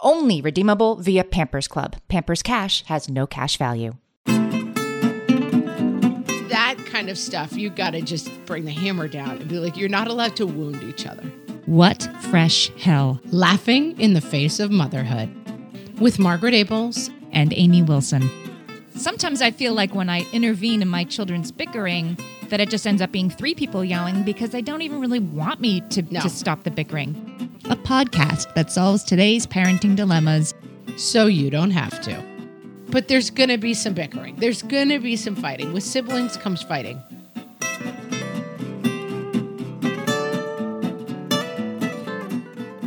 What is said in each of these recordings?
Only redeemable via Pampers Club. Pampers Cash has no cash value. That kind of stuff, you got to just bring the hammer down and be like, you're not allowed to wound each other. What fresh hell? Laughing in the face of motherhood with Margaret Ables And Amy Wilson. Sometimes I feel like when I intervene in my children's bickering, that it just ends up being three people yelling because they don't even really want me to, No. to stop the bickering. A podcast that solves today's parenting dilemmas. so you don't have to. But there's going to be some bickering. There's going to be some fighting. With siblings comes fighting.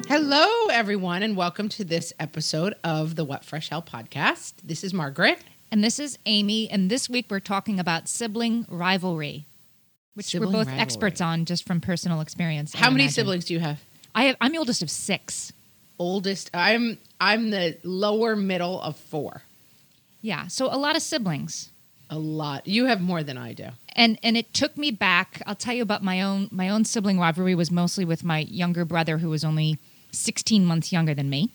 Hello, everyone, and welcome to this episode of the What Fresh Hell podcast. This is Margaret. And this is Amy, and this week we're talking about sibling rivalry, which Sibling we're both rivalry. experts on just from personal experience. I How many imagine. siblings do you have? I have, I'm the oldest of six. Oldest. I'm I'm the lower middle of four. Yeah, so a lot of siblings. A lot. You have more than I do. and and it took me back i'll tell you about my own my own sibling rivalry was mostly with my younger brother who was only 16 months younger than me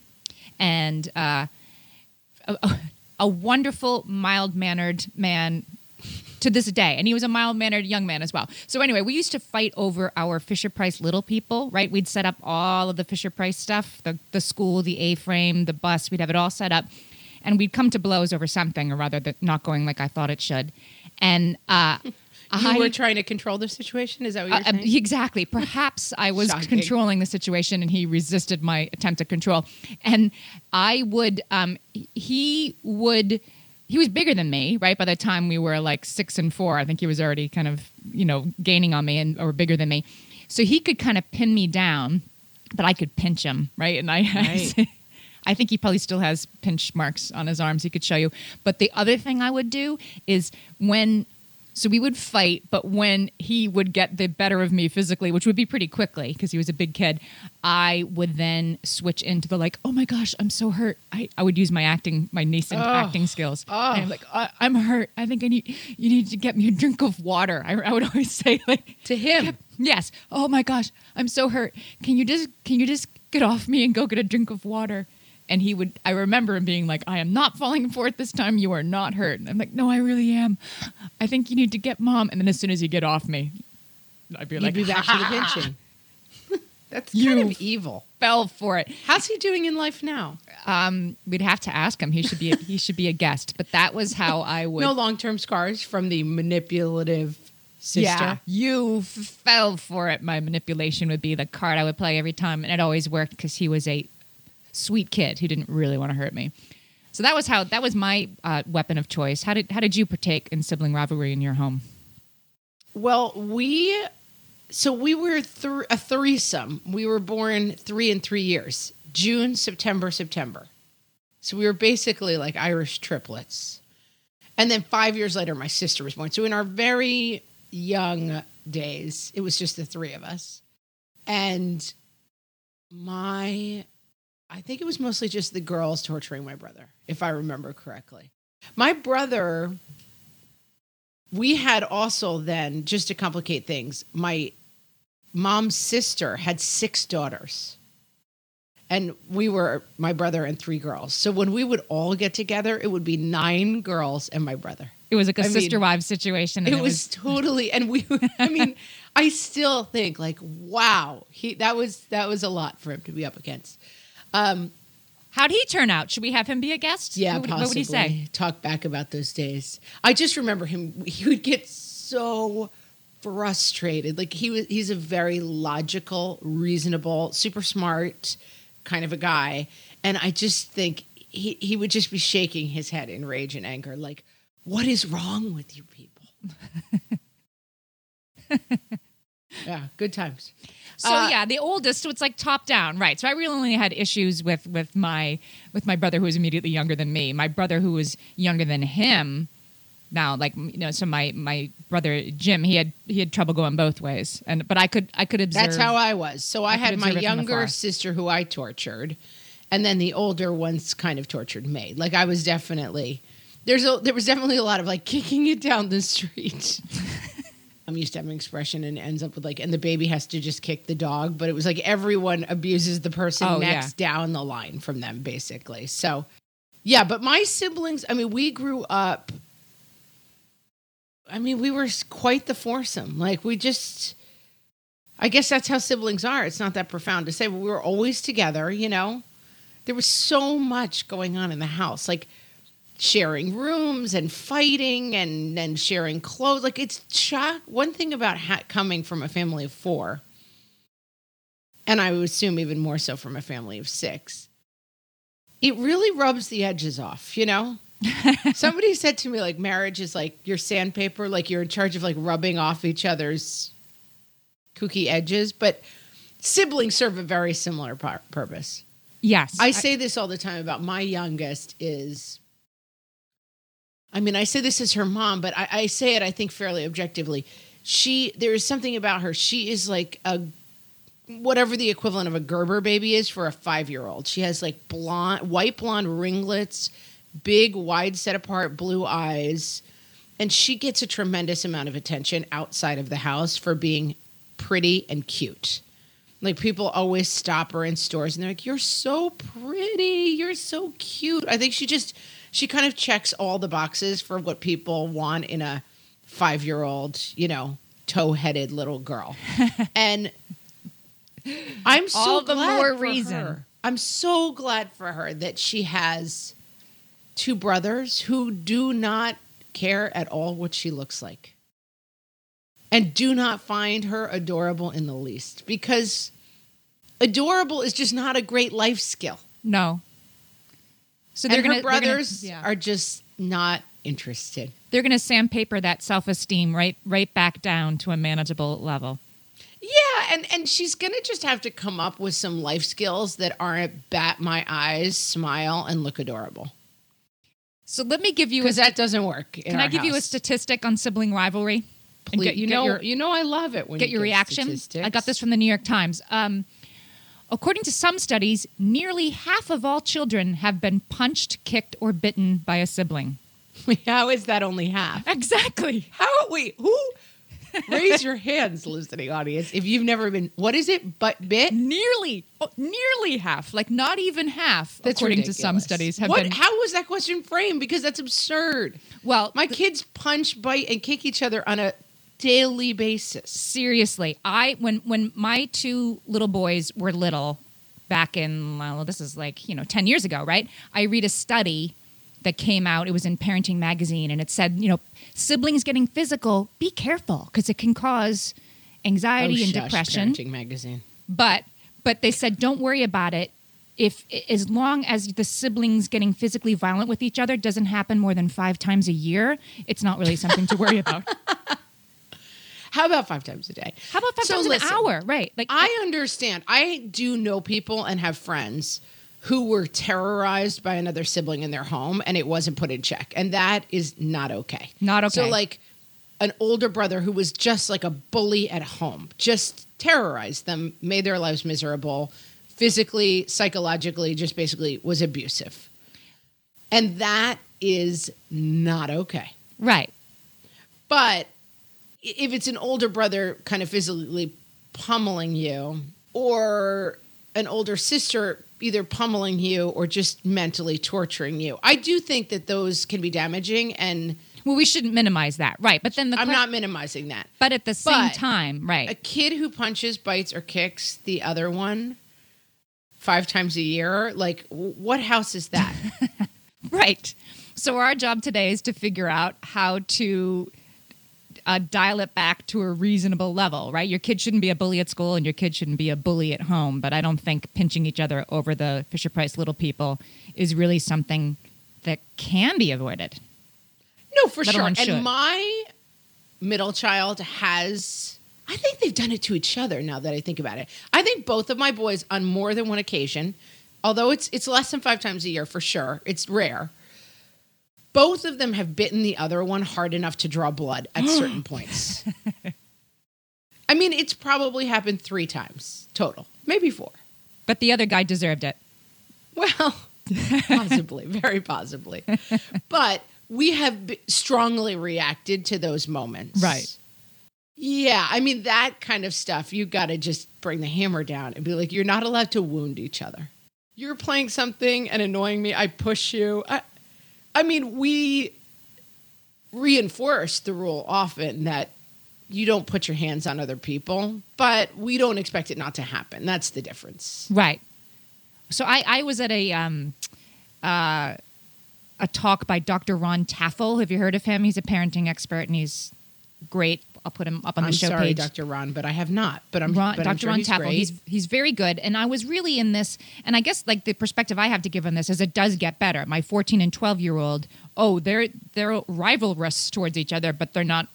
and uh, a, a- a wonderful mild mannered man to this day. And he was a mild mannered young man as well. So anyway we used to fight over our fisher price little people right? We'd set up all of the fisher price stuff the, the school the a-frame the bus. We'd have it all set up. And we'd come to blows over something or rather not going like i thought it should. And uh, You I- were trying to control the situation. Is that what uh, you're uh, saying? exactly. Perhaps I was Shocking. controlling the situation and he resisted my attempt at control. And I would, um, he would, he was bigger than me, right? By the time we were like six and four, I think he was already kind of, you know, gaining on me and or bigger than me. So he could kind of pin me down, but I could pinch him, right? And I, Right. I think he probably still has pinch marks on his arms. He could show you. But the other thing I would do is when, so we would fight, but when he would get the better of me physically, which would be pretty quickly because he was a big kid, I would then switch into the like, oh my gosh, I'm so hurt. I, I would use my acting, my nascent acting skills. And I'm like, I, I'm hurt. I think I need, you need to get me a drink of water. I, I would always say like, to him. Yes. Oh my gosh, I'm so hurt. Can you just can you just get off me and go get a drink of water? And he would I remember him being like, I am not falling for it this time. You are not hurt. And I'm like, No, I really am. I think you need to get mom. And then as soon as you get off me, I'd be You'd like, be back to the pinching. That's You- kind of evil. fell for it. How's he doing in life now? Um, we'd have to ask him. He should be he should be a guest. But that was how I would No long term scars from the manipulative sister. Yeah, you f- fell for it. My manipulation would be the card I would play every time, and it always worked because he was a sweet kid who didn't really want to hurt me. So that was how that was my uh, weapon of choice. How did how did you partake in sibling rivalry in your home? Well, we so we were th- a threesome. We were born three in three years: June, September, September. So we were basically like Irish triplets. And then five years later, my sister was born. So in our very young days, it was just the three of us. And my, I think it was mostly just the girls torturing my brother, if I remember correctly. My brother we had also then just to complicate things my mom's sister had six daughters and we were my brother and three girls so when we would all get together it would be nine girls and my brother It was like a I mean, sister wives situation. and it was totally and we i mean i still think like wow he that was that was a lot for him to be up against um How'd he turn out? Should we have him be a guest? yeah What would, possibly what would he say? talk back about those days i just remember him he would get so frustrated like he was he's a very logical reasonable super smart kind of a guy and i just think he, he would just be shaking his head in rage and anger like what is wrong with you people yeah good times So Uh, yeah, the oldest, so it's like top down, right? So I really only had issues with with my with my brother who was immediately younger than me. My brother who was younger than him. Now, like you know, so my my brother Jim, he had he had trouble going both ways, and but I could I could observe. That's how I was. So I, I had my observe it from younger sister who I tortured, and then the older ones kind of tortured me. Like I was definitely there's a there was definitely a lot of like kicking it down the street. I'm used to having expression and ends up with like, and the baby has to just kick the dog, but it was like everyone abuses the person Oh, next down the line from them, basically. So, yeah, but my siblings, I mean, we grew up. I mean, we were quite the foursome. Like, we just, I guess that's how siblings are. It's not that profound to say, but we were always together, you know? There was so much going on in the house, like sharing rooms and fighting and then sharing clothes. Like, it's shock. One thing about ha- coming from a family of four, and I would assume even more so from a family of six, it really rubs the edges off, you know? Somebody said to me, like, marriage is like your sandpaper, like you're in charge of like rubbing off each other's kooky edges, but siblings serve a very similar par- purpose. yes, I say this all the time about my youngest is I mean, I say this as her mom, but I, I say it, I think, fairly objectively. She there is something about her. She is like a whatever the equivalent of a Gerber baby is for a five year old. She has like blonde white blonde ringlets, big, wide set apart blue eyes. And she gets a tremendous amount of attention outside of the house for being pretty and cute. Like people always stop her in stores and they're like, "You're so pretty. You're so cute." I think she just she kind of checks all the boxes for what people want in a 5-year-old, you know, tow-headed little girl. and I'm so All the glad more for reason. her. I'm so glad for her that she has two brothers who do not care at all what she looks like and do not find her adorable in the least because adorable is just not a great life skill. no. So they're gonna her brothers gonna, yeah. are just not interested. they're gonna sandpaper that self esteem right right back down to a manageable level. Yeah, and and she's gonna just have to come up with some life skills that aren't bat my eyes, smile, and look adorable. So let me give you a Because that doesn't work. Can I give you a statistic on sibling rivalry? And Please, get- you get know, your- you know, I love it when get you your give reaction. statistics. I got this from the New York Times. Um, according to some studies, nearly half of all children have been punched, kicked, or bitten by a sibling. How is that only half? Exactly. How? Wait, who? Raise your hands, listening audience, if you've never been. What is it? but bit? Nearly, oh, nearly half. Like not even half. That's according to some studies, have what? been. How was that question framed? Because that's absurd. well, My kids punch, bite, and kick each other on a daily basis. seriously, I when when my two little boys were little, back in well, this is like you know ten years ago, right? I read a study that came out. It was in Parenting Magazine, and it said, you know, siblings getting physical, be careful because it can cause anxiety oh, and shush, depression. Parenting magazine. But but they said, don't worry about it. If as long as the siblings getting physically violent with each other doesn't happen more than five times a year, it's not really something to worry about. How about five times a day? How about five So times listen, an hour? Right? Like I understand. I do know people and have friends who were terrorized by another sibling in their home and it wasn't put in check. And that is not okay. Not okay. So, like, an older brother who was just like a bully at home, just terrorized them, made their lives miserable, physically, psychologically, just basically was abusive. And that is not okay. right. But if it's an older brother kind of physically pummeling you, or an older sister either pummeling you or just mentally torturing you, I do think that those can be damaging and Well, we shouldn't minimize that, right? But then the I'm que- not minimizing that. But at the same But time, right? A kid who punches, bites, or kicks the other one five times a year, like what house is that? Right. So our job today is to figure out how to uh, dial it back to a reasonable level, right? Your kid shouldn't be a bully at school, and your kid shouldn't be a bully at home. But I don't think pinching each other over the Fisher Price little people is really something that can be avoided. No, for sure. And my middle child has, I think they've done it to each other now that I think about it. I think both of my boys, on more than one occasion, although it's it's less than five times a year for sure, it's rare. Both of them have bitten the other one hard enough to draw blood at certain points. I mean, it's probably happened three times total, maybe four. But the other guy deserved it. Well, possibly, very possibly. But we have b- strongly reacted to those moments. Right. Yeah. I mean, that kind of stuff, you got to just bring the hammer down and be like, you're not allowed to wound each other. You're playing something and annoying me. I push you. I, I mean, we reinforce the rule often that you don't put your hands on other people, but we don't expect it not to happen. That's the difference. Right. So I, I was at a um, uh, a talk by Dr. Ron Taffel. Have you heard of him? He's a parenting expert and he's great. I'll put him up on the I'm show sorry, page. Dr. Ron, but I have not. But I'm Ron, but Dr. I'm sure Ron he's great. He's he's very good, and I was really in this. And I guess like the perspective I have to give on this is it does get better. My 14 and 12 year old, oh, they're they're rivalrous towards each other, but they're not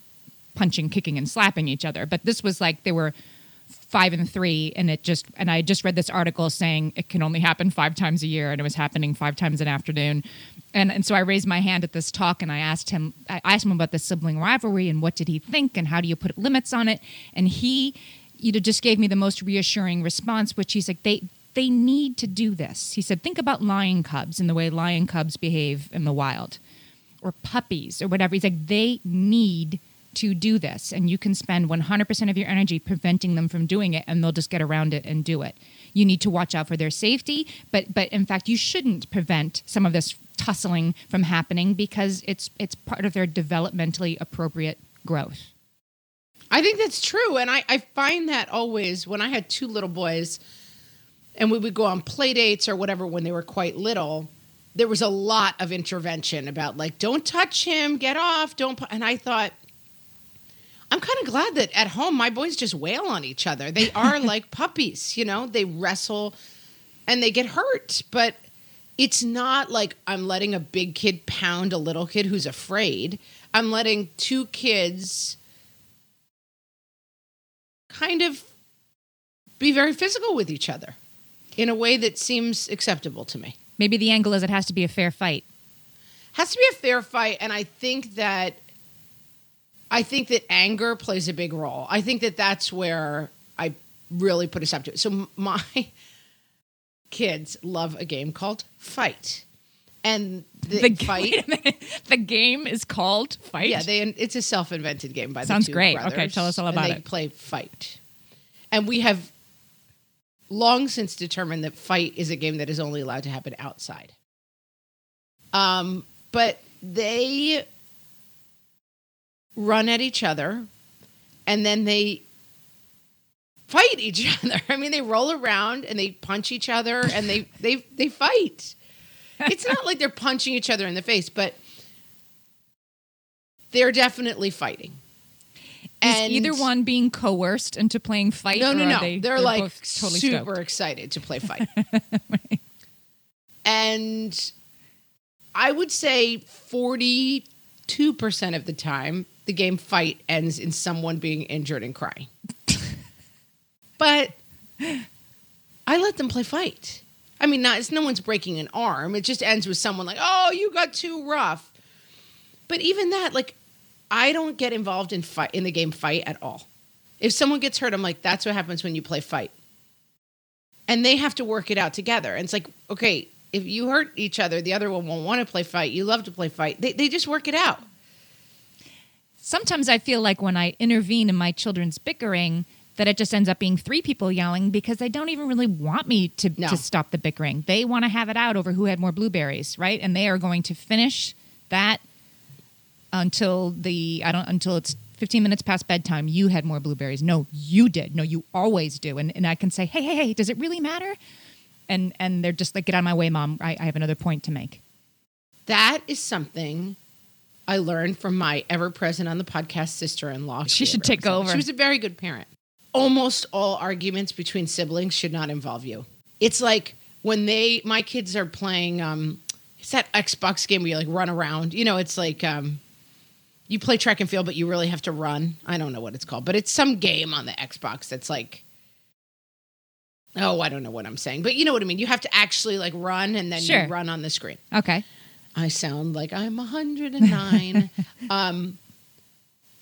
punching, kicking, and slapping each other. But this was like they were five and three, and it just and I just read this article saying it can only happen five times a year, and it was happening five times an afternoon. And, and so I raised my hand at this talk and I asked him I asked him about the sibling rivalry and what did he think and how do you put limits on it? And he you know just gave me the most reassuring response which he's like they they need to do this. He said think about lion cubs and the way lion cubs behave in the wild or puppies or whatever. He's like they need to do this and you can spend 100% of your energy preventing them from doing it and they'll just get around it and do it you need to watch out for their safety but but in fact you shouldn't prevent some of this tussling from happening because it's it's part of their developmentally appropriate growth I think that's true. And I, I find that always when I had two little boys and we would go on play dates or whatever when they were quite little, there was a lot of intervention about like, don't touch him, get off, don't. And I thought, I'm kind of glad that at home my boys just wail on each other. They are like puppies, you know, they wrestle and they get hurt. But it's not like I'm letting a big kid pound a little kid who's afraid. I'm letting two kids kind of be very physical with each other in a way that seems acceptable to me. maybe the angle is it has to be a fair fight Has to be a fair fight and I think that I think that anger plays a big role. I think that that's where I really put a stop to it. So my kids love a game called Fight. And the, the fight wait a minute. the game is called fight Yeah, they it's a self-invented game by Sounds the two great. brothers. Okay, tell us all about they it. They play fight, and we have long since determined that fight is a game that is only allowed to happen outside. Um, but they run at each other, and then they fight each other. I mean, they roll around and they punch each other, and they they they fight. It's not like they're punching each other in the face, but they're definitely fighting. is either one being coerced into playing fight No, no, no. they, They, are like totally super stoked? excited to play fight. And I would say 42% of the time, the game fight ends in someone being injured and crying. but I let them play fight. I mean, not, it's no one's breaking an arm. It just ends with someone like, oh, you got too rough. But even that, like, I don't get involved in fight in the game fight at all. If someone gets hurt, I'm like, that's what happens when you play fight. And they have to work it out together. And it's like, okay, if you hurt each other, the other one won't want to play fight. You love to play fight. They, they just work it out. Sometimes I feel like when I intervene in my children's bickering, that it just ends up being three people yelling because they don't even really want me to, No. to stop the bickering. They want to have it out over who had more blueberries, right? And they are going to finish that until the I don't until it's 15 minutes past bedtime. You had more blueberries. No, you did. No, you always do. And and I can say, hey, hey, hey, does it really matter? And and they're just like, get out of my way, mom. I, I have another point to make. That is something I learned from my ever present on the podcast sister in law. She should take over. She was a very good parent. Almost all arguments between siblings should not involve you. It's like when they, my kids are playing, um, it's that Xbox game where you like run around. You know, it's like, um, you play track and field, but you really have to run. I don't know what it's called, but it's some game on the Xbox that's like, oh, I don't know what I'm saying, but you know what I mean. You have to actually like run and then Sure. you run on the screen. Okay. I sound like I'm 109. um,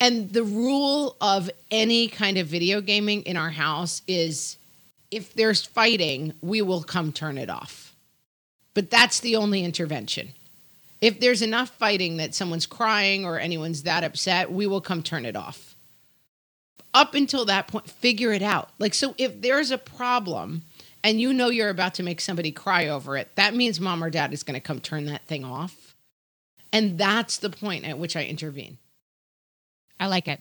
and the rule of any kind of video gaming in our house is if there's fighting, we will come turn it off. But that's the only intervention. If there's enough fighting that someone's crying or anyone's that upset, we will come turn it off. Up until that point, figure it out. Like, so if there's a problem and you know you're about to make somebody cry over it, that means mom or dad is going to come turn that thing off. And that's the point at which I intervene. I like it.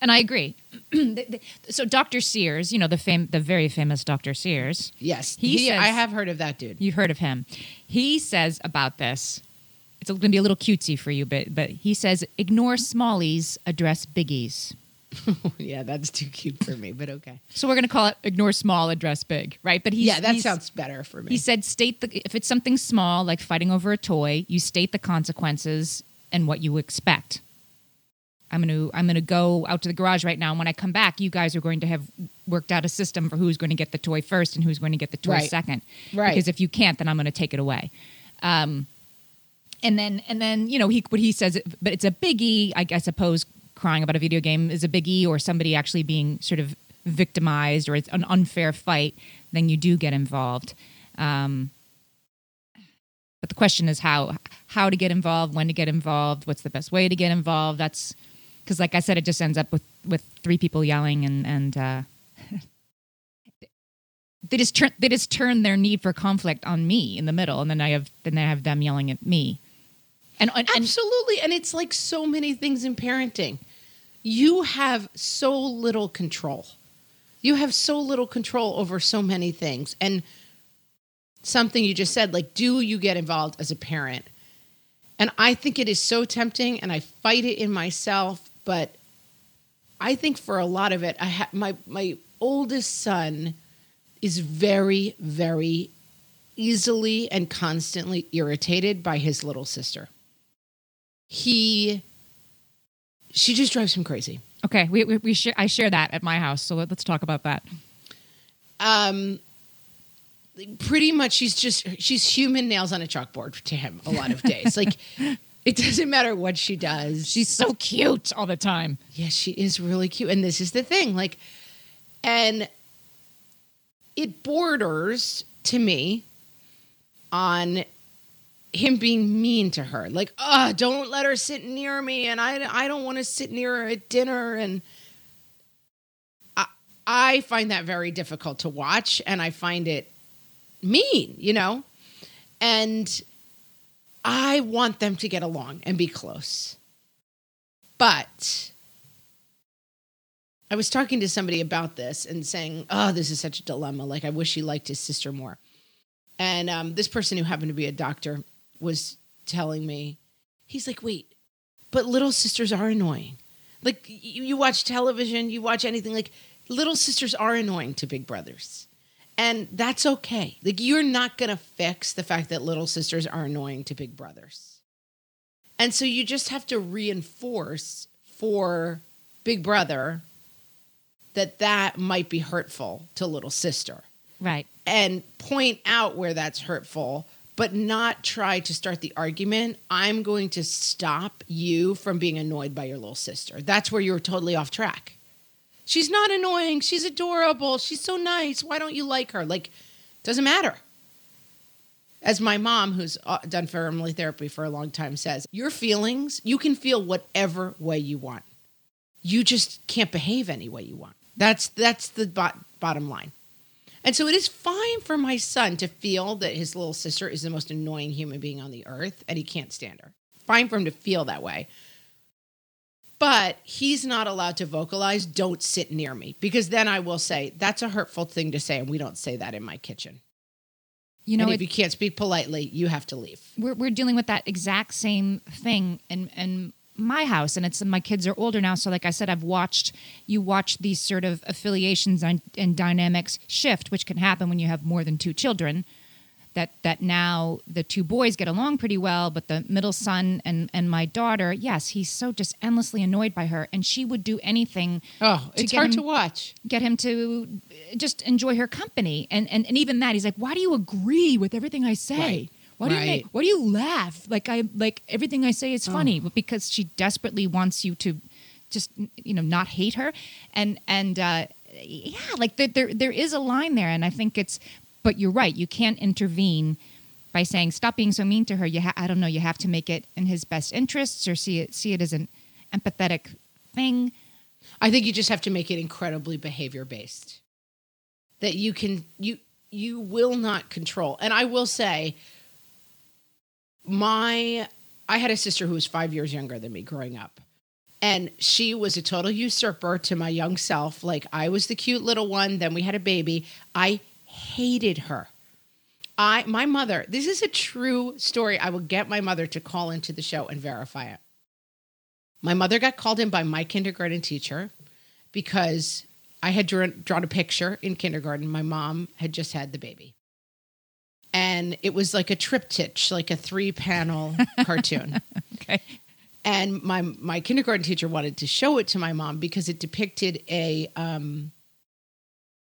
And I agree. So Dr. Sears, you know, the fam- the very famous Dr. Sears, Yes, He he, says- I have heard of that dude. you've heard of him. He says about this, it's going to be a little cutesy for you, but but he says ignore smallies, address biggies. yeah, that's too cute for me, but okay. So we're going to call it ignore small, address big, right? But he's, yeah, that he's- sounds better for me. He said state the if it's something small like fighting over a toy, you state the consequences and what you expect. I'm going to I'm going to go out to the garage right now and when I come back, you guys are going to have worked out a system for who's going to get the toy first and who's going to get the toy Right. second. Right. Because if you can't, then I'm going to take it away. Um and then and then, you know, he what he says but it's a biggie, I, I suppose crying about a video game is a biggie or somebody actually being sort of victimized or it's an unfair fight, then you do get involved. Um, but the question is how how to get involved, when to get involved, what's the best way to get involved. That's because, like I said, it just ends up with with three people yelling and and uh, they just turn they just turn their need for conflict on me in the middle, and then I have then I have them yelling at me. And and, Absolutely. And it's like so many things in parenting. You have so little control. You have so little control over so many things. And something you just said, like, do you get involved as a parent? And I think it is so tempting, and I fight it in myself. But I think for a lot of it, I ha- my my oldest son is very, very easily and constantly irritated by his little sister. He, she just drives him crazy. okay, we we, we share, I share that at my house, so let, let's talk about that. Um, pretty much, she's just she's human nails on a chalkboard to him a lot of days. like, it doesn't matter what she does. She's so cute all the time. Yeah, she is really cute. And this is the thing, like, and it borders to me on him being mean to her. Like, oh, don't let her sit near me, and I, I don't want to sit near her at dinner. And I, I find that very difficult to watch, and I find it mean, you know? And I want them to get along and be close. But I was talking to somebody about this and saying, "Oh, this is such a dilemma. Like, I wish he liked his sister more." And um, this person who happened to be a doctor was telling me, he's like, "Wait, but little sisters are annoying. Like, you, you watch television, you watch anything. Like, little sisters are annoying to big brothers." And that's okay. Like, you're not going to fix the fact that little sisters are annoying to big brothers. And so you just have to reinforce for big brother that that might be hurtful to little sister Right. and point out where that's hurtful, but not try to start the argument. I'm going to stop you from being annoyed by your little sister. That's where you're totally off track. She's not annoying. She's adorable. She's so nice. Why don't you like her? Like, doesn't matter. As my mom, who's uh, done family therapy for a long time, says, your feelings, you can feel whatever way you want. You just can't behave any way you want. That's that's the bot- bottom line. And so it is fine for my son to feel that his little sister is the most annoying human being on the earth and he can't stand her. fine for him to feel that way. But he's not allowed to vocalize, don't sit near me, because then I will say, that's a hurtful thing to say. And we don't say that in my kitchen. You know, and it, if you can't speak politely, you have to leave. we're we're dealing with that exact same thing And, in my house, and it's my kids are older now. So, like I said, I've watched you watch these sort of affiliations and, and dynamics shift, which can happen when you have more than two children. That that now the two boys get along pretty well, but the middle son and and my daughter, yes, he's so just endlessly annoyed by her, and she would do anything Oh, it's hard him- to watch. get him to just enjoy her company. And and, and even that, he's like, "Why do you agree with everything I say? Right. Why do you make, why do you laugh? Like I like everything I say is funny, but because she desperately wants you to just you know not hate her, and and uh, yeah, like there, there there is a line there, and I think it's. But you're right. You can't intervene by saying stop being so mean to her. You ha- I don't know. You have to make it in his best interests or see it see it as an empathetic thing. I think you just have to make it incredibly behavior based. That you can you you will not control. And I will say my I had a sister who was 5 years younger than me growing up. And she was a total usurper to my young self. Like I was the cute little one, then we had a baby. I hated her. I my mother, this is a true story. I will get my mother to call into the show and verify it. My mother got called in by my kindergarten teacher because I had drawn, drawn a picture in kindergarten. My mom had just had the baby. And it was like a triptych, like a three panel cartoon. Okay. And my my kindergarten teacher wanted to show it to my mom because it depicted a um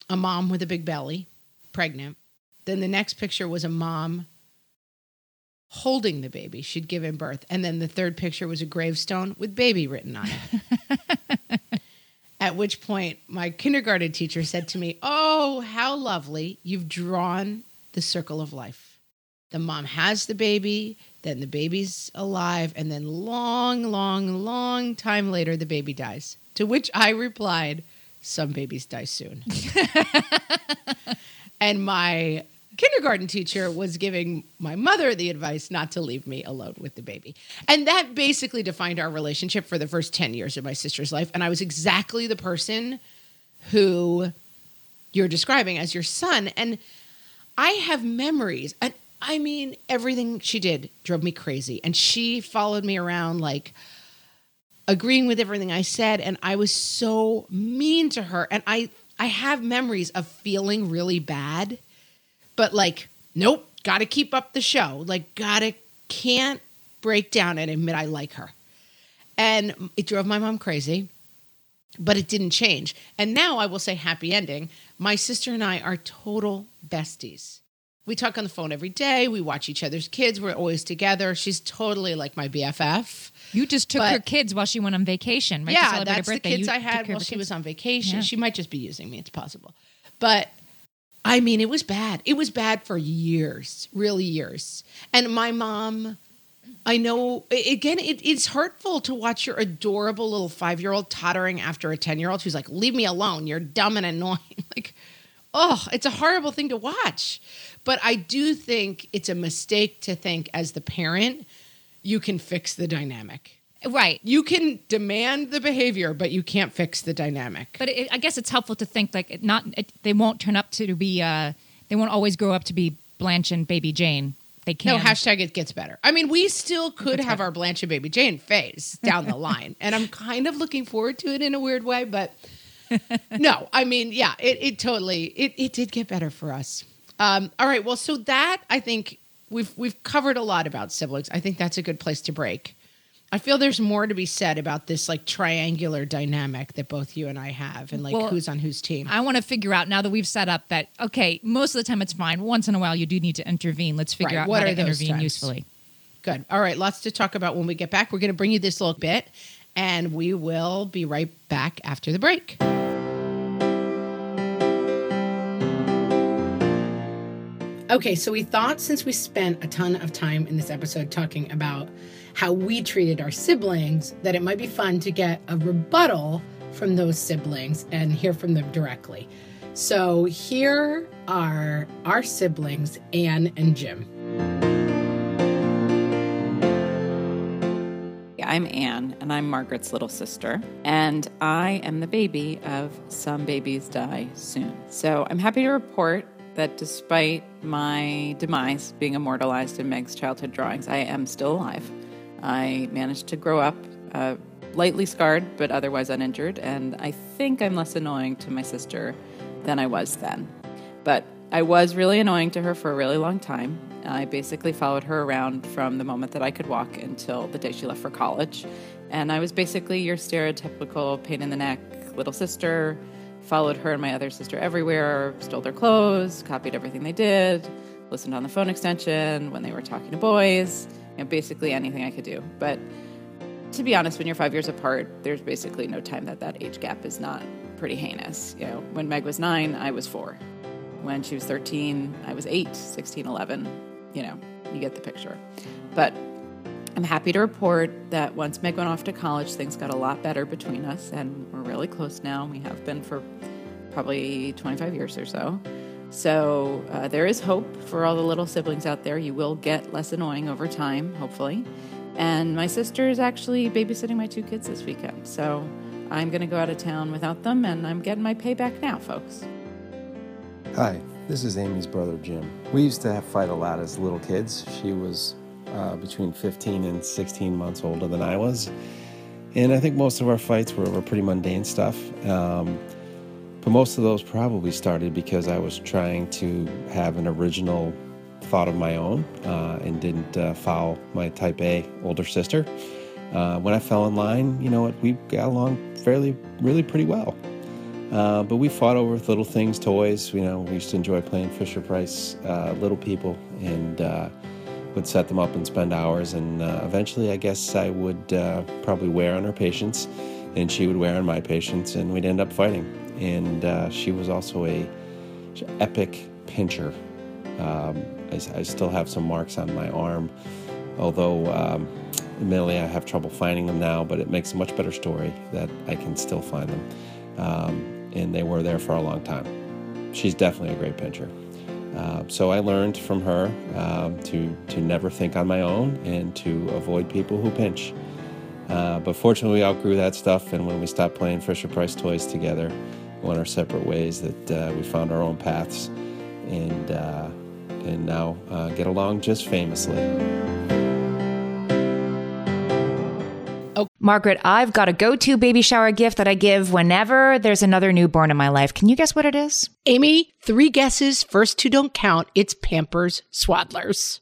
a mom with a big belly, pregnant. Then the next picture was a mom holding the baby. She'd given birth. And then the third picture was a gravestone with baby written on it. At which point my kindergarten teacher said to me, "Oh, how lovely. You've drawn the circle of life. The mom has the baby, then the baby's alive, and then long, long, long time later, the baby dies. To which I replied, Some babies die soon. and my kindergarten teacher was giving my mother the advice not to leave me alone with the baby. And that basically defined our relationship for the first 10 years of my sister's life. And I was exactly the person who you're describing as your son. And I have memories. And I mean, everything she did drove me crazy. And she followed me around like agreeing with everything I said. And I was so mean to her. And I I have memories of feeling really bad, but like, nope, gotta keep up the show. Like, gotta can't break down and admit I like her. And it drove my mom crazy but it didn't change. And now I will say happy ending. My sister and I are total besties. We talk on the phone every day. We watch each other's kids. We're always together. She's totally like my BFF. You just took But- her kids while she went on vacation, right? yeah, that's the kids You I had while she kids. was on vacation. Yeah. She might just be using me. It's possible. But I mean, it was bad. It was bad for years, really years. And my mom, I know, again, it, it's hurtful to watch your adorable little five year old tottering after a 10 year old who's like, leave me alone. You're dumb and annoying. like, oh, it's a horrible thing to watch. But I do think it's a mistake to think as the parent, you can fix the dynamic. right. You can demand the behavior, but you can't fix the dynamic. But it, I guess it's helpful to think like it not it, they won't turn up to be uh they won't always grow up to be Blanche and Baby Jane. They can. No, hashtag it gets better. I mean, we still could have our Blanche and Baby Jane phase down the line. And I'm kind of looking forward to it in a weird way, but no, I mean, yeah, it, it totally it, it did get better for us. Um, all right, well, so that I think we've we've covered a lot about siblings. I think that's a good place to break. I feel there's more to be said about this like triangular dynamic that both you and I have and like Well, who's on whose team. I want to figure out now that we've set up that okay, most of the time it's fine. Once in a while you do need to intervene. Let's figure Right, out what how to intervene times? usefully. Good. All right, lots to talk about when we get back. We're going to bring you this little bit, and we will be right back after the break. Okay, so we thought since we spent a ton of time in this episode talking about how we treated our siblings, that it might be fun to get a rebuttal from those siblings and hear from them directly. So here are our siblings, Anne and Jim. I'm Anne, and I'm Margaret's little sister, and I am the baby of Some Babies Die Soon. So I'm happy to report that despite my demise being immortalized in Meg's childhood drawings, I am still alive. I managed to grow up uh, lightly scarred, but otherwise uninjured, and I think I'm less annoying to my sister than I was then. But I was really annoying to her for a really long time. I basically followed her around from the moment that I could walk until the day she left for college. And I was basically your stereotypical pain in the neck little sister, followed her and my other sister everywhere, stole their clothes, copied everything they did, listened on the phone extension when they were talking to boys, you know, basically anything I could do. But to be honest, when you're five years apart, there's basically no time that that age gap is not pretty heinous. You know, when Meg was nine, I was four. When she was 13, I was eight, 16, 11. You know, you get the picture. But I'm happy to report that once Meg went off to college, things got a lot better between us, and we're really close now. We have been for probably 25 years or so. So uh, there is hope for all the little siblings out there. You will get less annoying over time, hopefully. And my sister is actually babysitting my two kids this weekend. So I'm going to go out of town without them, and I'm getting my payback now, folks. Hi, this is Amy's brother Jim. We used to fight a lot as little kids. She was uh, between 15 and 16 months older than I was. And I think most of our fights were, were pretty mundane stuff. Um, but most of those probably started because I was trying to have an original thought of my own uh, and didn't uh, follow my type A older sister. Uh, when I fell in line, you know what, we got along fairly, really pretty well. Uh, but we fought over little things, toys. You know, we used to enjoy playing Fisher Price uh, Little People and uh, would set them up and spend hours. And eventually, I guess I would probably wear on her patience and she would wear on my patience and we'd end up fighting. And she was also a epic pincher. Um, I, I, still have some marks on my arm, although um, admittedly I have trouble finding them now, but it makes a much better story that I can still find them. Um, and they were there for a long time. She's definitely a great pincher. Uh, so I learned from her um, to, to never think on my own and to avoid people who pinch. Uh, but fortunately, we outgrew that stuff, and when we stopped playing Fisher Price toys together, went our separate ways. That uh, we found our own paths, and uh, and now uh, get along just famously. Oh. Margaret, I've got a go to baby shower gift that I give whenever there's another newborn in my life. Can you guess what it is? Amy, three guesses. First two don't count. It's Pampers Swaddlers.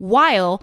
while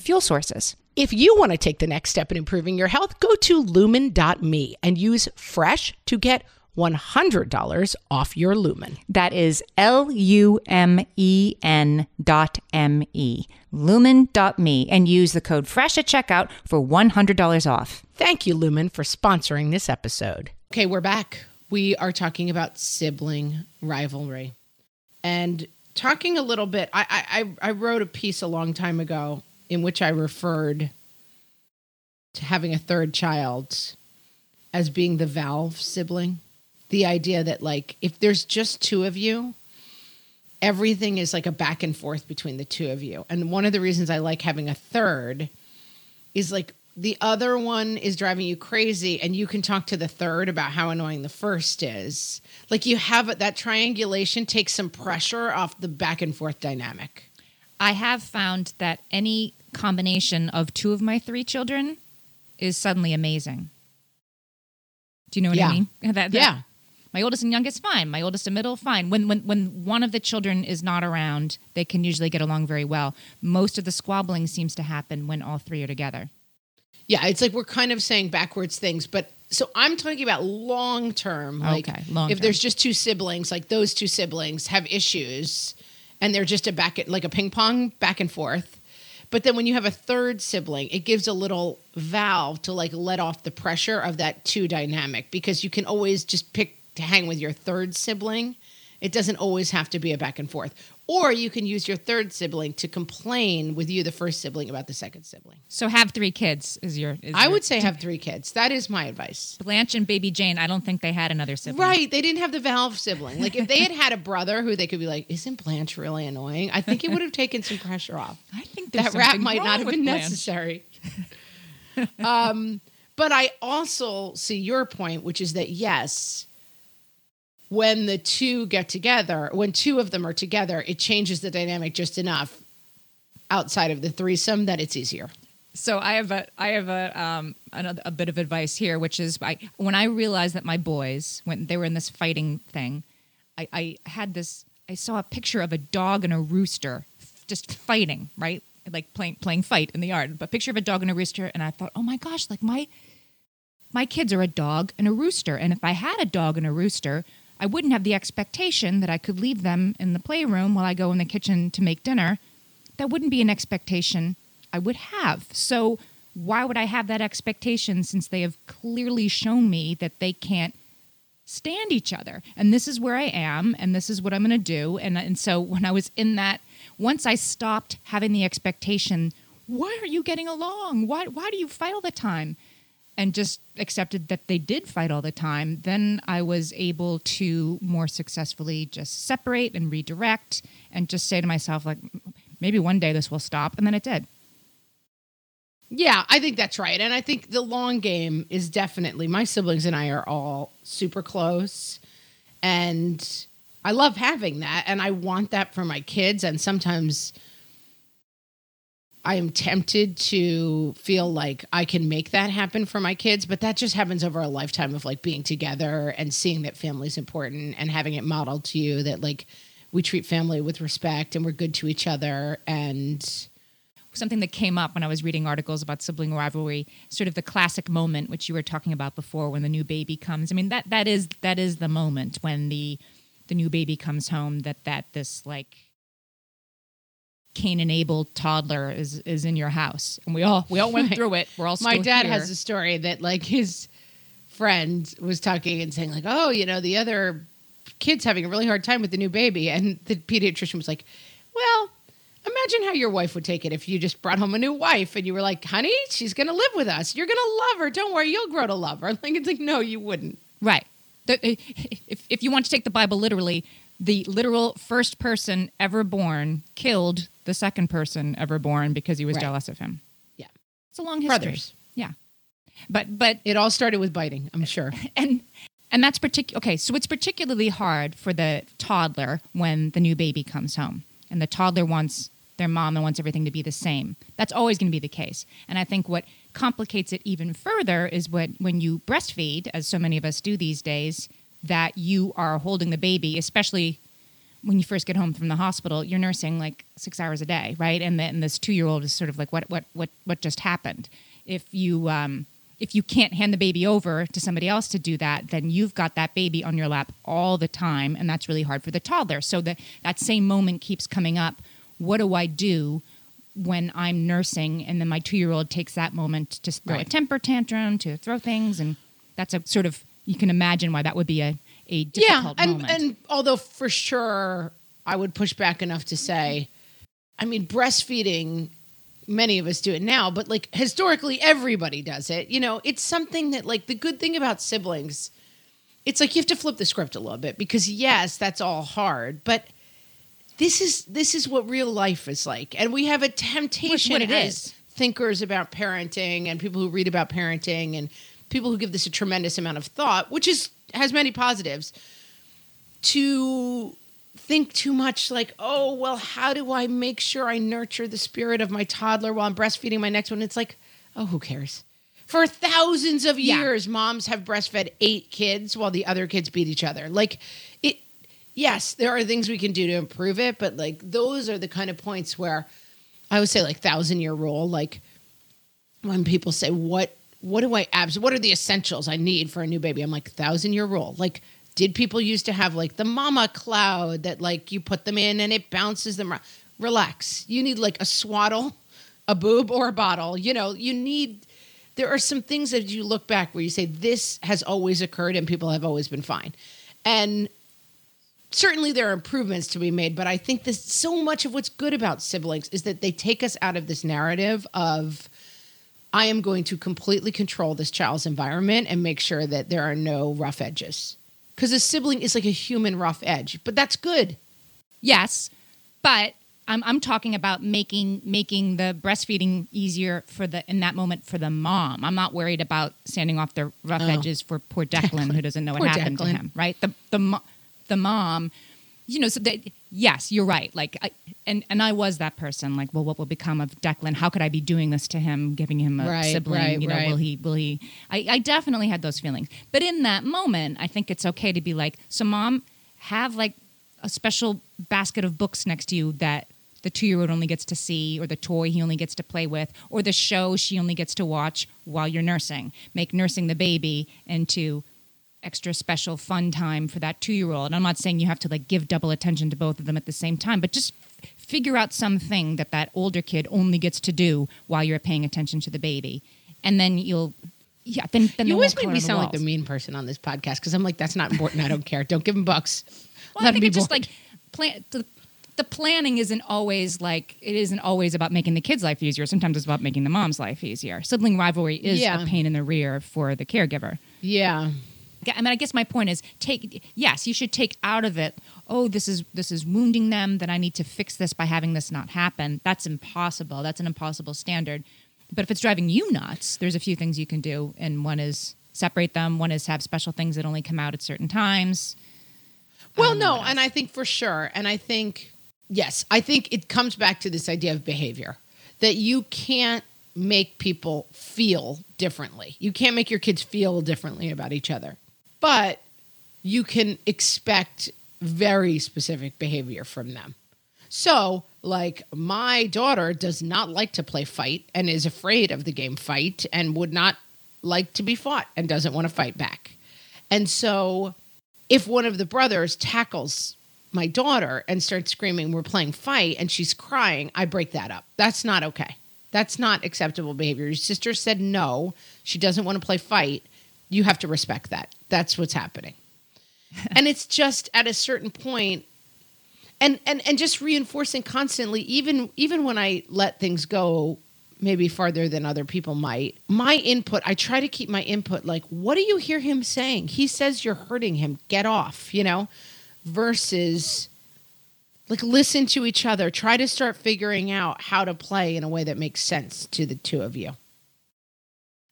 fuel sources. If you want to take the next step in improving your health, go to lumen.me and use fresh to get $100 off your lumen. That is L U M E N dot M E. Lumen dot me and use the code FRESH at checkout for $100 off. Thank you, Lumen, for sponsoring this episode. Okay, we're back. We are talking about sibling rivalry and talking a little bit. I, I, I wrote a piece a long time ago in which I referred to having a third child as being the valve sibling. The idea that, like, if there's just two of you, everything is like a back and forth between the two of you. And one of the reasons I like having a third is like the other one is driving you crazy and you can talk to the third about how annoying the first is. Like you have that triangulation takes some pressure off the back and forth dynamic. I have found that any combination of two of my three children is suddenly amazing. Do you know what Yeah. I mean? That- that- Yeah. My oldest and youngest, fine. My oldest and middle, fine. When when when one of the children is not around, they can usually get along very well. Most of the squabbling seems to happen when all three are together. Yeah, it's like we're kind of saying backwards things, but so I'm talking about long term. Like Okay, long if there's just two siblings, like those two siblings have issues, and they're just a back like a ping pong back and forth. But then when you have a third sibling, it gives a little valve to like let off the pressure of that two dynamic because you can always just pick to hang with your third sibling. It doesn't always have to be a back and forth. Or you can use your third sibling to complain with you, the first sibling, about the second sibling. So have three kids is your. Is I your- would say have three kids. That is my advice. Blanche and baby Jane. I don't think they had another sibling. Right. They didn't have the valve sibling. Like if they had had a brother who they could be like, isn't Blanche really annoying? I think it would have taken some pressure off. I think That rap might not have been Blanche. necessary. um, but I also see your point, which is that yes, when the two get together, when two of them are together, it changes the dynamic just enough outside of the threesome that it's easier. So I have a I have a um another, a bit of advice here, which is I when I realized that my boys when they were in this fighting thing, I, I had this I saw a picture of a dog and a rooster just fighting right like playing playing fight in the yard, but picture of a dog and a rooster, and I thought, oh my gosh, like my my kids are a dog and a rooster, and if I had a dog and a rooster, I wouldn't have the expectation that I could leave them in the playroom while I go in the kitchen to make dinner that wouldn't be an expectation I would have. So why would I have that expectation since they have clearly shown me that they can't stand each other? And this is where I am and this is what I'm going to do and and so when I was in that once I stopped having the expectation, why are you getting along? Why why do you fight all the time? And just accepted that they did fight all the time, then I was able to more successfully just separate and redirect and just say to myself, like, maybe one day this will stop. And then it did. Yeah, I think that's right. And I think the long game is definitely my siblings and I are all super close. And I love having that. And I want that for my kids. And sometimes I am tempted to feel like I can make that happen for my kids. But that just happens over a lifetime of like being together and seeing that family's important and having it modeled to you that like we treat family with respect and we're good to each other. And something that came up when I was reading articles about sibling rivalry, sort of the classic moment which you were talking about before when the new baby comes. I mean that that is that is the moment when the the new baby comes home that that this like Cain and Abel toddler is is in your house. And we all we all went through it. We're all My dad here. has a story that like his friend was talking and saying like, "Oh, you know, the other kid's having a really hard time with the new baby," and the pediatrician was like, "Well." Imagine how your wife would take it if you just brought home a new wife and you were like, honey, she's going to live with us. You're going to love her. Don't worry, you'll grow to love her. Like, it's like, no, you wouldn't. Right. The, eh, if, if you want to take the Bible literally, the literal first person ever born killed the second person ever born because he was Right. jealous of him. Yeah. It's a long history. Brothers. Yeah. But but It all started with biting, I'm uh, sure. and and that's particular. Okay, so it's particularly hard for the toddler when the new baby comes home, and the toddler wants their mom and wants everything to be the same. That's always going to be the case. And I think what complicates it even further is what when you breastfeed, as so many of us do these days, that you are holding the baby, especially when you first get home from the hospital, you're nursing like six hours a day, right? And then this two year old is sort of like, what, what, what, what just happened? If you, um, if you can't hand the baby over to somebody else to do that, then you've got that baby on your lap all the time, and that's really hard for the toddler. So that that same moment keeps coming up. What do I do when I'm nursing, and then my two year old takes that moment to throw a temper tantrum, to throw things, and that's a sort of you can imagine why that would be a a difficult yeah, and, moment. and although for sure I would push back enough to say, I mean, breastfeeding, many of us do it now, but like historically, everybody does it. You know, it's something that, like, the good thing about siblings, it's like you have to flip the script a little bit because, yes, that's all hard, but this is this is what real life is like and we have a temptation what it as is. thinkers about parenting and people who read about parenting and people who give this a tremendous amount of thought which is has many positives to think too much like oh well how do i make sure i nurture the spirit of my toddler while i'm breastfeeding my next one? It's like oh who cares? For thousands of Yeah. years moms have breastfed eight kids while the other kids beat each other. Like it yes there are things we can do to improve it but like those are the kind of points where i would say like thousand year rule like when people say what what do i abs what are the essentials i need for a new baby? I'm like thousand year rule. Like did people used to have like the mama cloud that like you put them in and it bounces them around? Relax. You need like a swaddle a boob or a bottle. You know you need there are some things that you look back where you say this has always occurred and people have always been fine. And certainly there are improvements to be made but i think this so much of what's good about siblings is that they take us out of this narrative of i am going to completely control this child's environment and make sure that there are no rough edges because a sibling is like a human rough edge but that's good Yes, but I'm I'm talking about making making the breastfeeding easier for the in that moment for the mom. I'm not worried about standing off the rough Oh. edges for poor Declan, who doesn't know what Poor happened Declan. to him. Right? The the the mom, you know. So that yes, you're right. Like, I, and and I was that person. Like, well, what will become of Declan? How could I be doing this to him, giving him a Right, sibling? right, you know, right. will he will he? I, I definitely had those feelings. But in that moment, I think it's okay to be like, so mom, have like a special basket of books next to you that the two year old only gets to see, or the toy he only gets to play with, or the show she only gets to watch while you're nursing. Make nursing the baby into extra special fun time for that two year old. I'm not saying you have to like give double attention to both of them at the same time, but just f- figure out something that that older kid only gets to do while you're paying attention to the baby. And then you'll, yeah, then, then you always make me sound like the mean person on this podcast because i'm like that's not important i don't care don't give them books Well, Let I think it's just like plan. The, the planning isn't always like it isn't always about making the kid's life easier. Sometimes it's about making the mom's life easier. Sibling rivalry is Yeah. a pain in the rear for the caregiver. yeah I mean, I guess my point is take yes, you should take out of it. Oh, this is this is wounding them. That I need to fix this by having this not happen. That's impossible. That's an impossible standard. But if it's driving you nuts, there's a few things you can do, and one is separate them. One is have special things that only come out at certain times. Well, no, and I think for sure, and I think yes, I think it comes back to this idea of behavior that you can't make people feel differently. You can't make your kids feel differently about each other, but you can expect very specific behavior from them. So Like my daughter does not like to play fight and is afraid of the game fight and would not like to be fought and doesn't want to fight back. And so if one of the brothers tackles my daughter and starts screaming, We're playing fight, and she's crying, I break that up. That's not okay. That's not acceptable behavior. Your sister said no, she doesn't want to play fight. You have to respect that. That's what's happening. and it's just at a certain point and and and just reinforcing constantly even even when I let things go maybe farther than other people might. My input, I try to keep my input like, what do you hear him saying? He says you're hurting him. Get off, you know? Versus like listen to each other. Try to start figuring out how to play in a way that makes sense to the two of you.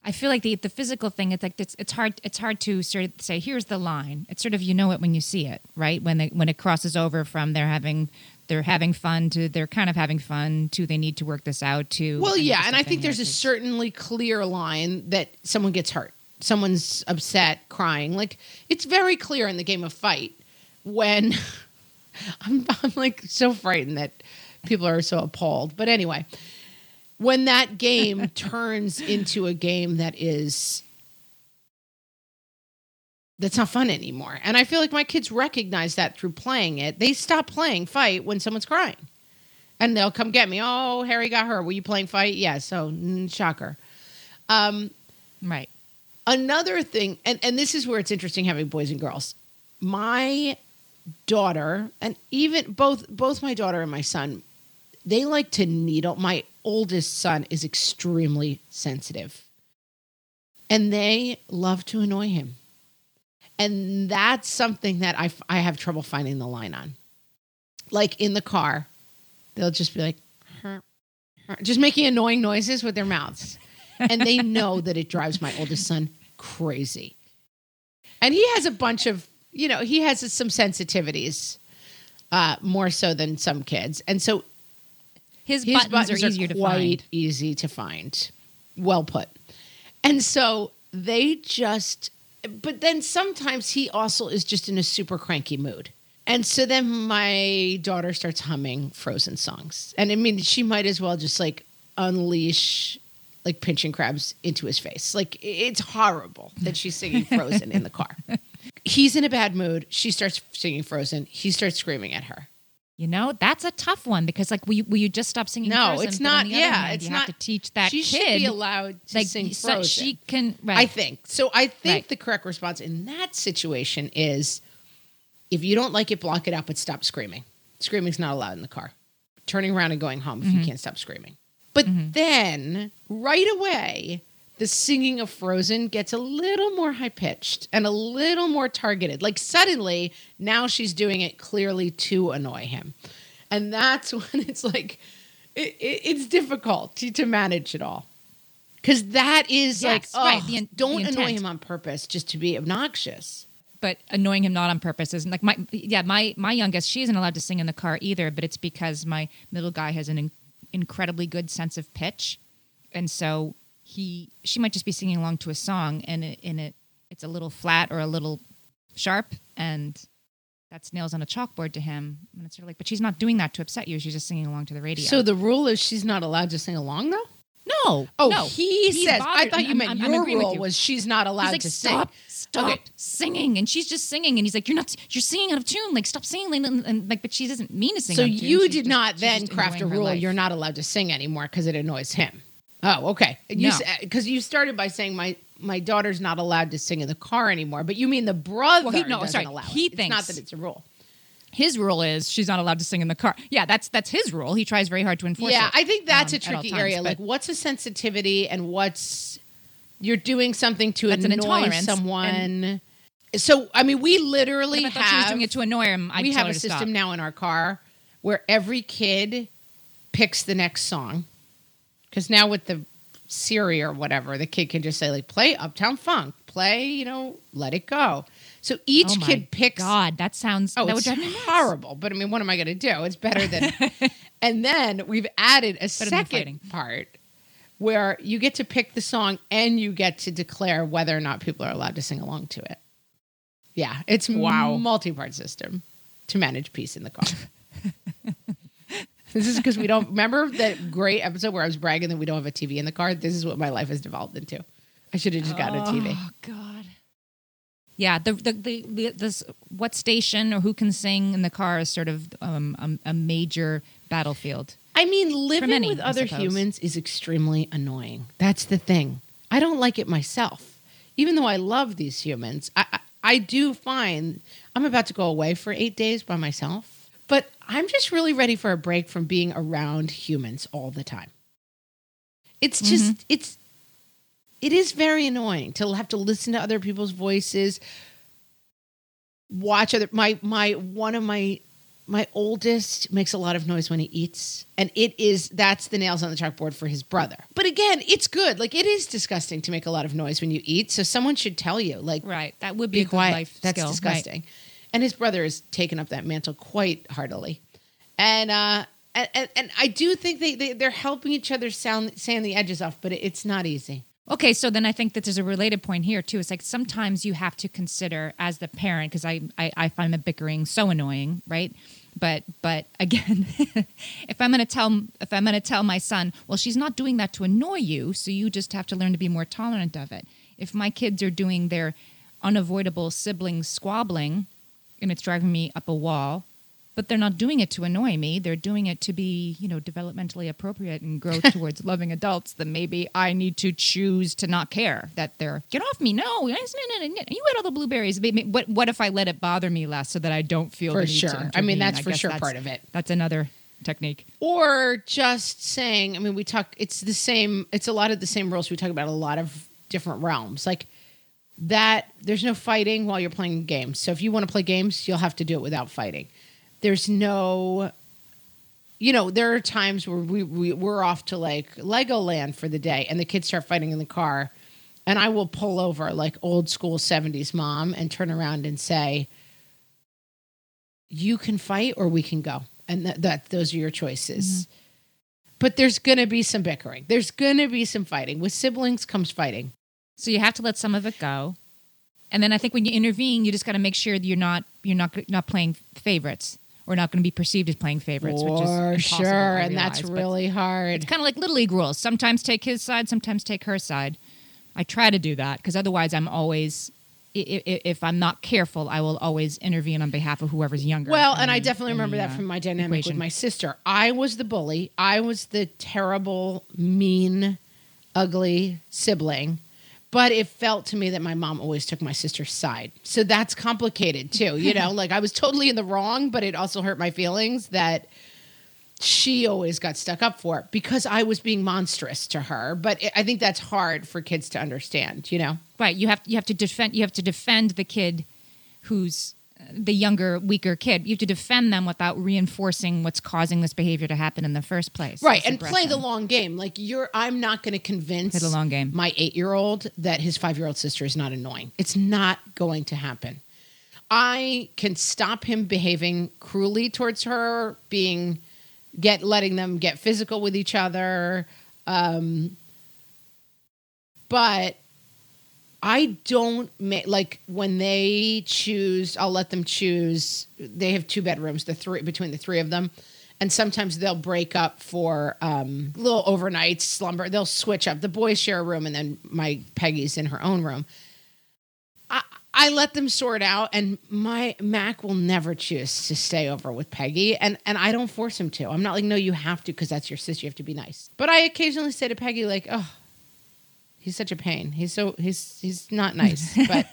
I feel like the the physical thing. It's like it's it's hard it's hard to sort of say here's the line. It's sort of you know it when you see it, right? When they when it crosses over from they're having they're having fun to they're kind of having fun to they need to work this out to. Well, yeah, and I think there's a certainly clear line that someone gets hurt. Someone's upset, crying. Like it's very clear in the game of fight when I'm, I'm like so frightened that people are so appalled. But anyway, when that game turns into a game that is that's not fun anymore. And I feel like my kids recognize that through playing it. They stop playing fight when someone's crying. And they'll come get me. Oh, Harry got hurt. Were you playing fight? Yes. So, mm, shocker. Um, right. another thing, and, and this is where it's interesting having boys and girls. My daughter, and even both both my daughter and my son, they like to needle. My oldest son is extremely sensitive, and they love to annoy him. And that's something that I, f- I have trouble finding the line on. Like in the car, they'll just be like, "Huh, huh," just making annoying noises with their mouths. And they know that it drives my oldest son crazy. And he has a bunch of, you know, he has some sensitivities uh, more so than some kids. And so His, his buttons, buttons, are easier to quite find. easy to find. Well put. And so they just, but then sometimes he also is just in a super cranky mood. And so then my daughter starts humming Frozen songs. And I mean, she might as well just like unleash like pinching crabs into his face. Like it's horrible that she's singing Frozen in the car. He's in a bad mood. She starts singing Frozen. He starts screaming at her. You know, that's a tough one because like will you, will you just stop singing? No, Frozen? it's not. Yeah, hand, it's you not have to teach that she kid should be allowed to like sing so Frozen. she can. Right. I think so. I think Right. the correct response in that situation is if you don't like it, block it out, but stop screaming. Screaming's not allowed in the car. Turning around and going home if Mm-hmm. you can't stop screaming. But then, right away, the singing of Frozen gets a little more high pitched and a little more targeted. Like suddenly, now she's doing it clearly to annoy him. And that's when it's like, it, it, it's difficult to, to manage it all. Because that is like, Yes, right, oh, the don't the annoy him on purpose just to be obnoxious. but annoying him not on purpose isn't like my yeah my my youngest she isn't allowed to sing in the car either but it's because my middle guy has an in, incredibly good sense of pitch and so he she might just be singing along to a song and it, in it it's a little flat or a little sharp and that's nails on a chalkboard to him and it's sort of like but she's not doing that to upset you she's just singing along to the radio So the rule is she's not allowed to sing along, though? no Oh, no he he's says. I thought you I'm- meant I'm- I'm agreeing with rule you. was she's not allowed like, to stop, sing. stop Okay. singing, and she's just singing, and he's like, you're not, you're singing out of tune, like stop singing, and, and like, but she doesn't mean to sing. So out of tune. you did just- not then craft a rule you're not allowed to sing anymore because it annoys him. Oh, okay. You No. because you started by saying my my daughter's not allowed to sing in the car anymore, but you mean the brother Well, he- no, doesn't sorry. allow He it. It's not thinks- that it's a rule. His rule is she's not allowed to sing in the car. Yeah, that's that's his rule. He tries very hard to enforce it. yeah, it. I think that's um, a tricky times, area. Like, what's a sensitivity and what's you're doing something to That's annoy intolerance, someone. So, I mean, we literally thought she was have doing it to annoy him, I'd we have a system stop. now in our car where every kid picks the next song. Because now with the Siri or whatever, the kid can just say like, "Play Uptown Funk," play, you know, "Let It Go." So each Oh my kid picks. God, that sounds. Oh, that would it's drive me nuts. horrible. But I mean, what am I going to do? It's better than. and then we've added a fighting. second part where you get to pick the song and you get to declare whether or not people are allowed to sing along to it. Yeah, it's Wow. multi-part system to manage peace in the car. This is because we don't remember that great episode where I was bragging that we don't have a TV in the car. This is what my life has devolved into. I should have just gotten a TV. Oh God. Yeah, the the, the the this what station or who can sing in the car is sort of um, a, a major battlefield. I mean, living many, with I other suppose. humans is extremely annoying. That's the thing. I don't like it myself, even though I love these humans. I, I I do find I'm about to go away for eight days by myself, I'm just really ready for a break from being around humans all the time. It's mm-hmm. just it's it is very annoying to have to listen to other people's voices, watch other my my one of my my oldest makes a lot of noise when he eats and it is that's the nails on the chalkboard for his brother. But again it's good. Like it is disgusting to make a lot of noise when you eat so someone should tell you like Right, that would be, be a good quiet. life that's skill. disgusting and his brother has taken up that mantle quite heartily and uh and, and, I do think they, they they're helping each other sound sand the edges off, but it, it's not easy. Okay, so then I think that there's a related point here too. It's like sometimes you have to consider as the parent because I, I I find the bickering so annoying, right? But but again, if I'm to tell if I'm to tell my son, well, she's not doing that to annoy you, so you just have to learn to be more tolerant of it. If my kids are doing their unavoidable sibling squabbling, and it's driving me up a wall. But they're not doing it to annoy me. They're doing it to be, you know, developmentally appropriate and grow towards loving adults. Then maybe I need to choose to not care that they're get off me. No, you ate all the blueberries. What what if I let it bother me less so that I don't feel For the need to sure. I mean, that's for sure that's- part of it. That's another technique. or just saying i mean we talk it's the same it's a lot of the same rules we talk about a lot of different realms like that there's no fighting while you're playing games. So if you want to play games you'll have to do it without fighting. There's no you know there are times where we, we we're off to like legoland for the day and the kids start fighting in the car and i will pull over like old school 70s mom and turn around and say you can fight or we can go. And that, that those are your choices. Mm-hmm. But there's gonna be some bickering. There's gonna be some fighting. With siblings comes fighting So you have to let some of it go. And then I think when you intervene, you just got to make sure that you're not you're not not playing favorites or not going to be perceived as playing favorites, which is for sure I and that's really hard It's kind of like little league rules. Sometimes take his side, sometimes take her side. I try to do that because otherwise, I'm always, if I'm not careful, I will always intervene on behalf of whoever's younger. Well, and I definitely remember the, that uh, from my dynamic equation. with my sister. I was the bully. I was the terrible, mean, ugly sibling. But it felt to me that my mom always took my sister's side. So that's complicated too. You know, like I was totally in the wrong, but it also hurt my feelings that she always got stuck up for it because I was being monstrous to her. But it, I think that's hard for kids to understand, you know? right. You have you have to defend you have to defend the kid who's the younger, weaker kid. You have to defend them without reinforcing what's causing this behavior to happen in the first place. right and play the long game like you're i'm not going to convince Play the long game. my eight-year-old that his five-year-old sister is not annoying it's not going to happen i can stop him behaving cruelly towards her being get letting them get physical with each other um but I don't make like when they choose. I'll let them choose. They have two bedrooms, the three between the three of them, and sometimes they'll break up for um, little overnight slumber. They'll switch up. The boys share a room, and then my Peggy's in her own room. I I let them sort out, and my Mac will never choose to stay over with Peggy, and and I don't force him to. I'm not like, no, you have to because that's your sister. You have to be nice. But I occasionally say to Peggy, like, oh he's such a pain. He's so he's he's not nice. But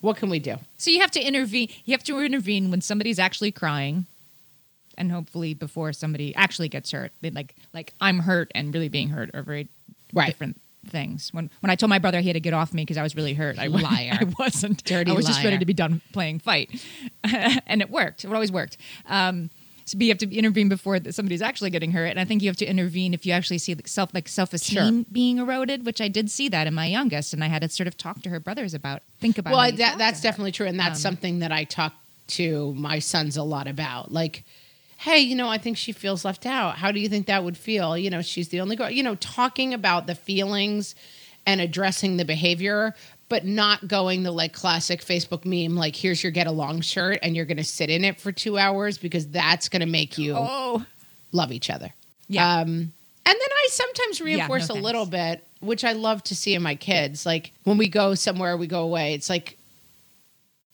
what can we do? So you have to intervene. You have to intervene when somebody's actually crying, and hopefully before somebody actually gets hurt. They like like I'm hurt and really being hurt are very Right. different things. When when I told my brother he had to get off me because I was really hurt, I Liar. I wasn't. Dirty I was just ready to be done playing fight, and it worked. It always worked. Um, so you have to intervene before somebody's actually getting hurt, and I think you have to intervene if you actually see self like self esteem being eroded, which I did see that in my youngest, and I had to sort of talk to her brothers about. Think about. Well, that that's her. definitely true, and that's um, something that I talk to my sons a lot about. Like, hey, you know, I think she feels left out. How do you think that would feel? You know, she's the only girl. You know, talking about the feelings and addressing the behavior, but not going the like classic Facebook meme, like here's your get along shirt, and you're going to sit in it for two hours because that's going to make you Oh, love each other. Yeah. Um, and then I sometimes no reinforce a little bit, which I love to see in my kids. Like when we go somewhere, we go away. It's like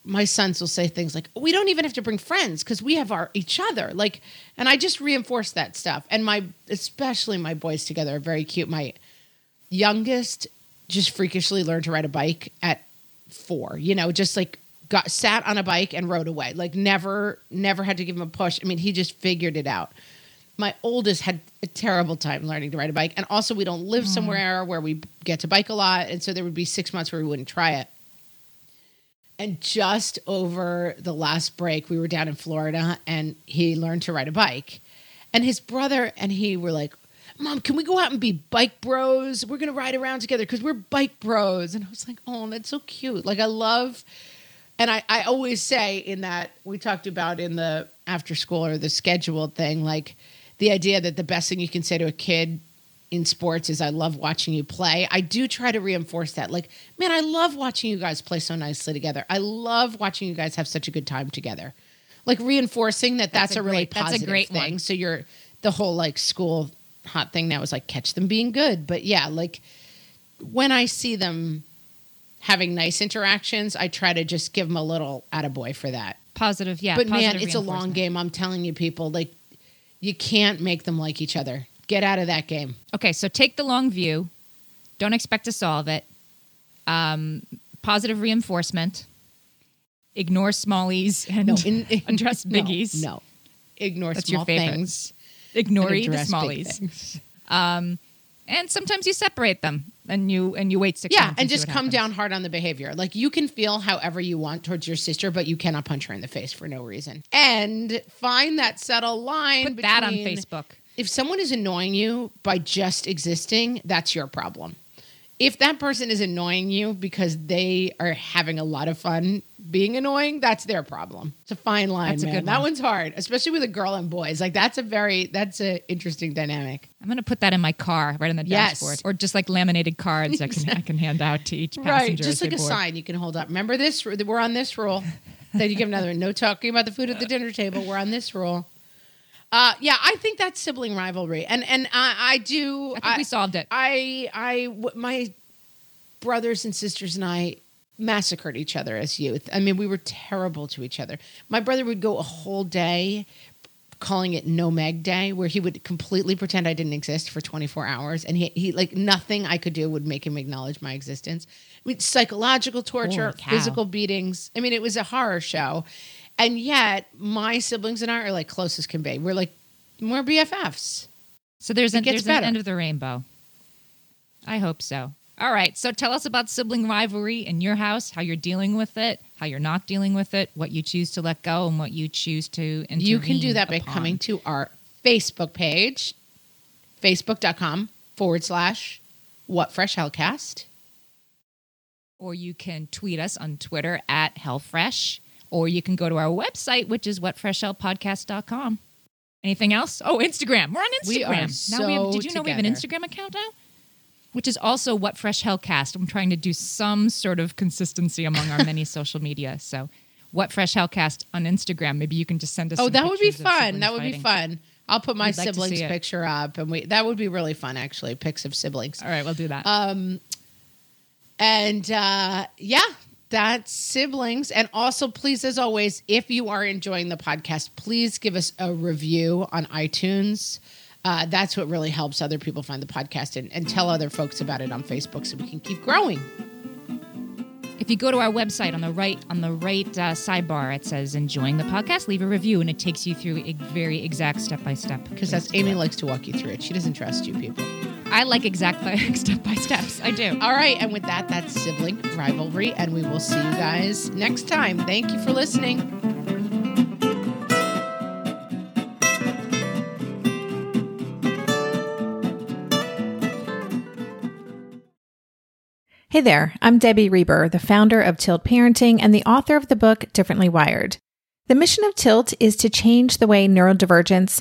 my sons will say things like, "We don't even have to bring friends because we have our each other." Like, and I just reinforce that stuff. And my, especially my boys together, are very cute. My youngest just freakishly learned to ride a bike at four. You know, just like got sat on a bike and rode away. Like never, never had to give him a push. I mean, he just figured it out. My oldest had a terrible time learning to ride a bike, and also we don't live hmm. somewhere where we get to bike a lot, and so there would be six months where we wouldn't try it. And just over the last break, we were down in Florida and he learned to ride a bike. And his brother and he were like, Mom, can we go out and be bike bros? We're going to ride around together because we're bike bros. And I was like, Oh, that's so cute. Like, I love, and I, I always say in that we talked about in the after school or the scheduled thing, like the idea that the best thing you can say to a kid in sports is I love watching you play. I do try to reinforce that. Like, man, I love watching you guys play so nicely together. I love watching you guys have such a good time together. Like reinforcing that that's, That's a a, really great- that's a great thing. one. So you're the whole like school hot thing now is like catch them being good. But yeah, like when I see them having nice interactions, I try to just give them a little attaboy for that. Positive, yeah. but man, it's a long game. I'm telling you, people, like you can't make them like each other. Get out of that game. Okay, so take the long view. Don't expect to solve it. Um, positive reinforcement. Ignore smallies and in- in- address biggies. No, ignore That's small things. Ignore the smallies. things. Um, and sometimes you separate them and you and you wait six Yeah, months and just come happens. down hard on the behavior. Like you can feel however you want towards your sister, but you cannot punch her in the face for no reason. And find that subtle line. Put that on Facebook. If someone is annoying you by just existing, that's your problem. If that person is annoying you because they are having a lot of fun being annoying, that's their problem. It's a fine line, That's a man. good that one. one's hard, especially with a girl and boys. Like that's a very that's a interesting dynamic. I'm going to put that in my car, right on the Yes. dashboard, or just like laminated cards I can I can hand out to each passenger. Right, just like a board. sign you can hold up. Remember this? We're on this rule. then you give another one. No talking about the food at the dinner table. We're on this rule. Uh, yeah, I think that's sibling rivalry, and and I, I do. I think we solved it. I, I, w- my brothers and sisters and I massacred each other as youth. I mean, we were terrible to each other. My brother would go a whole day calling it no meg day where he would completely pretend i didn't exist for 24 hours and he, he like nothing i could do would make him acknowledge my existence I mean, psychological torture physical beatings i mean it was a horror show and yet my siblings and i are like close as can be we're like we're bffs So there's an, there's an end of the rainbow. I hope so. All right. So tell us about sibling rivalry in your house, how you're dealing with it, how you're not dealing with it, what you choose to let go, and what you choose to you can do that by coming to our facebook page facebook.com forward slash what fresh hellcast Or you can tweet us on Twitter at HellFresh, or you can go to our website, which is whatfreshhellpodcast.com. Anything else? Oh, Instagram. We're on Instagram. We are now we have, so did you know we have an. Instagram account now? Which is also What Fresh Hellcast. I'm trying to do some sort of consistency among our many social media. So, What Fresh Hellcast on Instagram. Maybe you can just send us. Oh, that would be fun. That would fighting. be fun. I'll put my We'd like siblings it. picture up, and we that would be really fun. Actually, pics of siblings. All right, we'll do that. Um, and uh, yeah, that's siblings. And also, please, as always, if you are enjoying the podcast, please give us a review on iTunes. Uh, that's what really helps other people find the podcast and, and tell other folks about it on Facebook so we can keep growing. If you go to our website on the right on the right uh, sidebar, it says "Enjoying the podcast." Leave a review, and it takes you through a very exact step by step. Because that's Amy likes to walk you through it. She doesn't trust you people. I like exact step by steps. I do. All right. And with that, that's sibling rivalry. And we will see you guys next time. Thank you for listening. Hey there, I'm Debbie Reber, the founder of Tilt Parenting and the author of the book Differently Wired. The mission of Tilt is to change the way neurodivergence,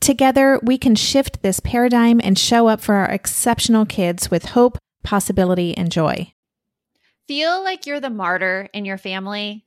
Together, we can shift this paradigm and show up for our exceptional kids with hope, possibility, and joy. Feel like you're the martyr in your family?